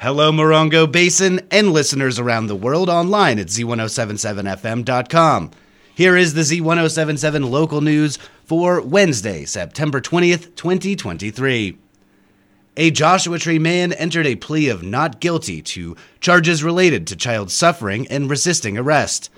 Hello, Morongo Basin and listeners around the world online at z1077fm.com. Here is the Z1077 local news for Wednesday, September 20th, 2023. A Joshua Tree man entered a plea of not guilty to charges related to child suffering and resisting arrest.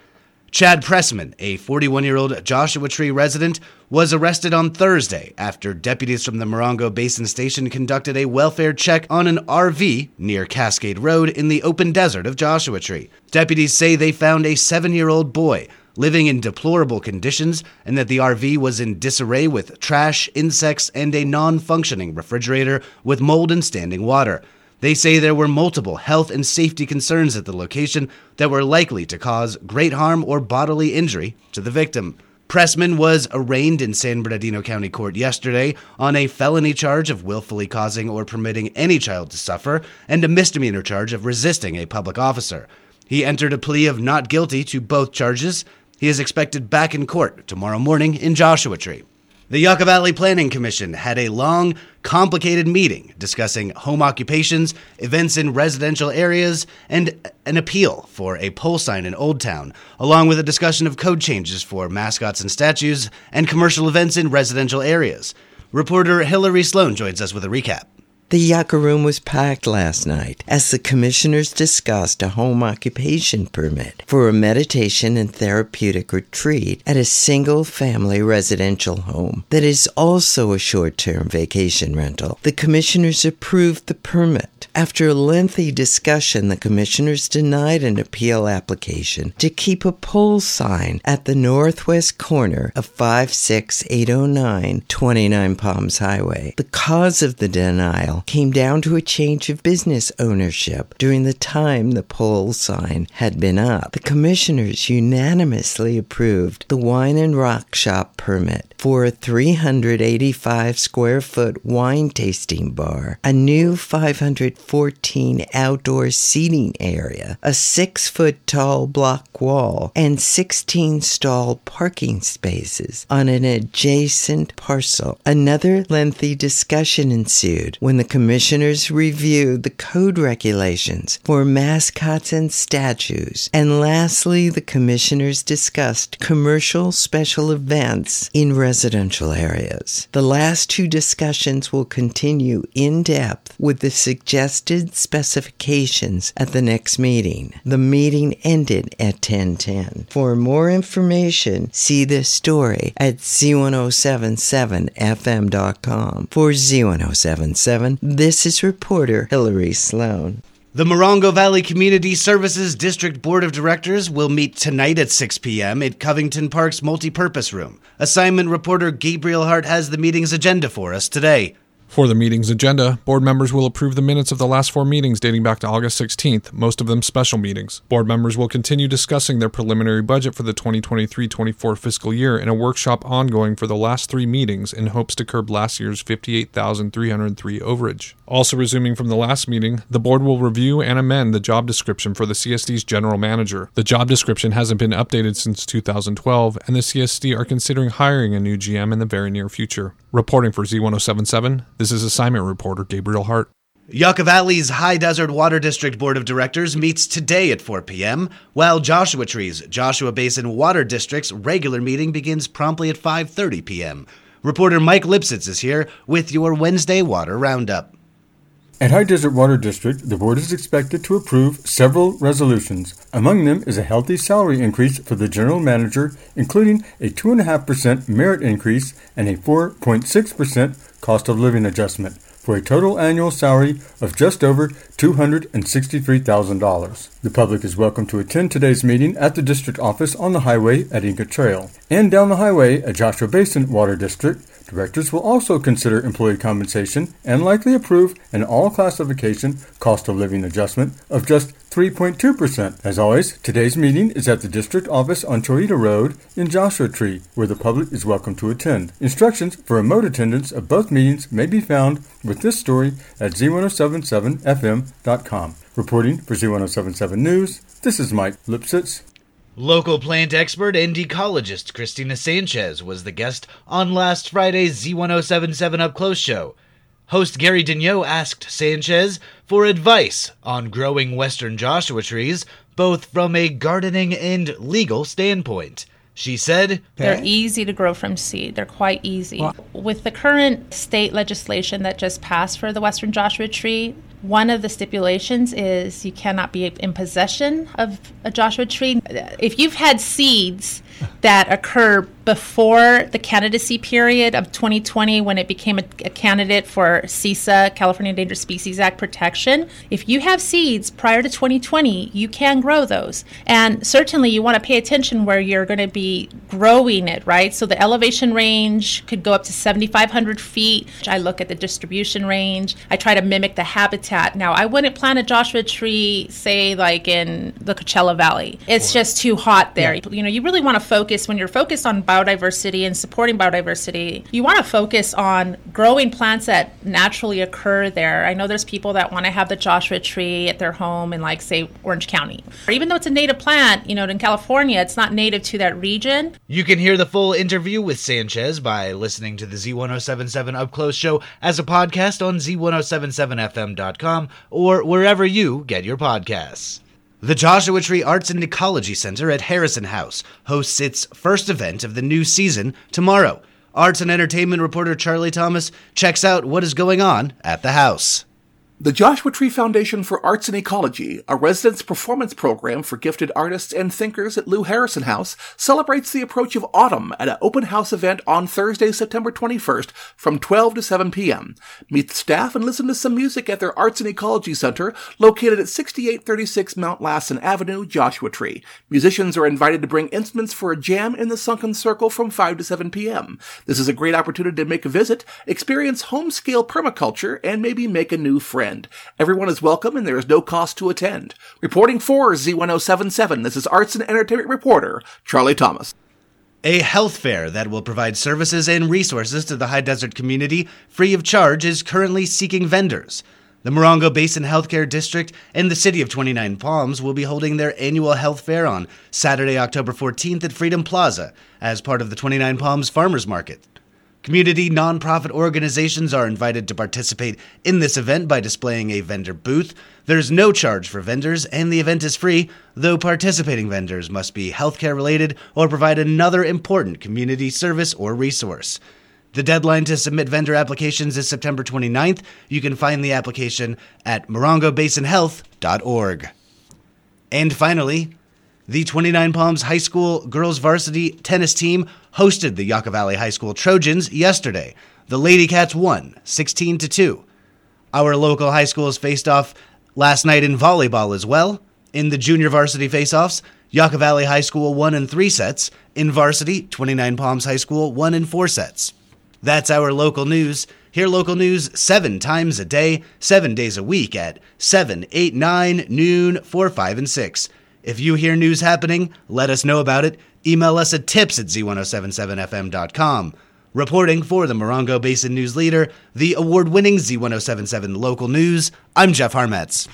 Chad Pressman, a 41 year old Joshua Tree resident, was arrested on Thursday after deputies from the Morongo Basin Station conducted a welfare check on an RV near Cascade Road in the open desert of Joshua Tree. Deputies say they found a seven year old boy living in deplorable conditions and that the RV was in disarray with trash, insects, and a non functioning refrigerator with mold and standing water. They say there were multiple health and safety concerns at the location that were likely to cause great harm or bodily injury to the victim. Pressman was arraigned in San Bernardino County Court yesterday on a felony charge of willfully causing or permitting any child to suffer and a misdemeanor charge of resisting a public officer. He entered a plea of not guilty to both charges. He is expected back in court tomorrow morning in Joshua Tree. The Yucca Valley Planning Commission had a long, complicated meeting discussing home occupations, events in residential areas, and an appeal for a pole sign in Old Town, along with a discussion of code changes for mascots and statues and commercial events in residential areas. Reporter Hillary Sloan joins us with a recap. The Yucca Room was packed last night as the commissioners discussed a home occupation permit for a meditation and therapeutic retreat at a single family residential home that is also a short term vacation rental. The commissioners approved the permit. After a lengthy discussion, the commissioners denied an appeal application to keep a pole sign at the northwest corner of 56809 29 Palms Highway. The cause of the denial came down to a change of business ownership during the time the pole sign had been up. The commissioners unanimously approved the wine and rock shop permit for a 385 square foot wine tasting bar, a new 514 outdoor seating area, a six foot tall block wall, and 16 stall parking spaces on an adjacent parcel. Another lengthy discussion ensued when the commissioners reviewed the code regulations for mascots and statues. And lastly, the commissioners discussed commercial special events in residential areas. The last two discussions will continue in depth with the suggested specifications at the next meeting. The meeting ended at 1010. For more information, see this story at z1077fm.com. For z1077, this is reporter Hillary Sloan. The Morongo Valley Community Services District Board of Directors will meet tonight at 6 p.m. at Covington Park's multipurpose room. Assignment reporter Gabriel Hart has the meeting's agenda for us today. For the meeting's agenda, board members will approve the minutes of the last four meetings dating back to August 16th, most of them special meetings. Board members will continue discussing their preliminary budget for the 2023 24 fiscal year in a workshop ongoing for the last three meetings in hopes to curb last year's 58,303 overage. Also, resuming from the last meeting, the board will review and amend the job description for the CSD's general manager. The job description hasn't been updated since 2012, and the CSD are considering hiring a new GM in the very near future. Reporting for Z1077, this is assignment reporter Gabriel Hart. Yucca Valley's High Desert Water District Board of Directors meets today at 4 p.m., while Joshua Tree's Joshua Basin Water District's regular meeting begins promptly at 5:30 p.m. Reporter Mike Lipsitz is here with your Wednesday Water Roundup. At High Desert Water District, the board is expected to approve several resolutions. Among them is a healthy salary increase for the general manager, including a 2.5% merit increase and a 4.6% cost of living adjustment, for a total annual salary of just over $263,000. The public is welcome to attend today's meeting at the district office on the highway at Inca Trail and down the highway at Joshua Basin Water District. Directors will also consider employee compensation and likely approve an all classification cost of living adjustment of just 3.2%. As always, today's meeting is at the district office on Chollita Road in Joshua Tree, where the public is welcome to attend. Instructions for remote attendance of both meetings may be found with this story at z1077fm.com. Reporting for Z1077 News, this is Mike Lipsitz. Local plant expert and ecologist Christina Sanchez was the guest on last Friday's Z1077 Up Close show. Host Gary Daigneault asked Sanchez for advice on growing western Joshua trees, both from a gardening and legal standpoint. She said, They're easy to grow from seed. They're quite easy. With the current state legislation that just passed for the Western Joshua tree, one of the stipulations is you cannot be in possession of a Joshua tree. If you've had seeds that occur before the candidacy period of 2020 when it became a, a, candidate for CESA, California Endangered Species Act protection, if you have seeds prior to 2020, you can grow those. And certainly you want to pay attention where you're going to be growing it, right? So the elevation range could go up to 7,500 feet. I look at the distribution range. I try to mimic the habitat. Now, I wouldn't plant a Joshua tree, say, like in the Coachella Valley. It's just too hot there. Yeah. You know, you really want to focus when you're focused on biodiversity and supporting biodiversity. You want to focus on growing plants that naturally occur there. I know there's people that want to have the Joshua tree at their home in, like, say, Orange County. Or even though it's a native plant, you know, in California, it's not native to that region. You can hear the full interview with Sanchez by listening to the Z1077 Up Close show as a podcast on Z1077FM.com or wherever you get your podcasts. The Joshua Tree Arts and Ecology Center at Harrison House hosts its first event of the new season tomorrow. Arts and entertainment reporter Charlie Thomas checks out what is going on at the house. The Joshua Tree Foundation for Arts and Ecology, a residence performance program for gifted artists and thinkers at Lou Harrison House, celebrates the approach of autumn at an open house event on Thursday, September 21st from 12 to 7 p.m. Meet staff and listen to some music at their Arts and Ecology Center located at 6836 Mount Lassen Avenue, Joshua Tree. Musicians are invited to bring instruments for a jam in the Sunken Circle from 5 to 7 p.m. This is a great opportunity to make a visit, experience home-scale permaculture, and maybe make a new friend. Everyone is welcome and there is no cost to attend. Reporting for Z1077, this is Arts and Entertainment reporter Charlie Thomas. A health fair that will provide services and resources to the high desert community free of charge is currently seeking vendors. The Morongo Basin Healthcare District and the City of 29 Palms will be holding their annual health fair on Saturday, October 14th at Freedom Plaza as part of the 29 Palms Farmers Market. Community nonprofit organizations are invited to participate in this event by displaying a vendor booth. There's no charge for vendors, and the event is free, though participating vendors must be healthcare related or provide another important community service or resource. The deadline to submit vendor applications is September 29th. You can find the application at morongobasinhealth.org. And finally, the 29 Palms High School girls varsity tennis team hosted the Yucca Valley High School Trojans yesterday. The Lady Cats won 16 to 2. Our local high schools faced off last night in volleyball as well. In the junior varsity faceoffs, Yucca Valley High School won in 3 sets. In varsity, 29 Palms High School won in 4 sets. That's our local news. Hear local news seven times a day, seven days a week at 7, 8, 9, noon, 4, 5, and 6. If you hear news happening, let us know about it. Email us at tips at z1077fm.com. Reporting for the Morongo Basin News Leader, the award winning Z1077 Local News, I'm Jeff Harmetz.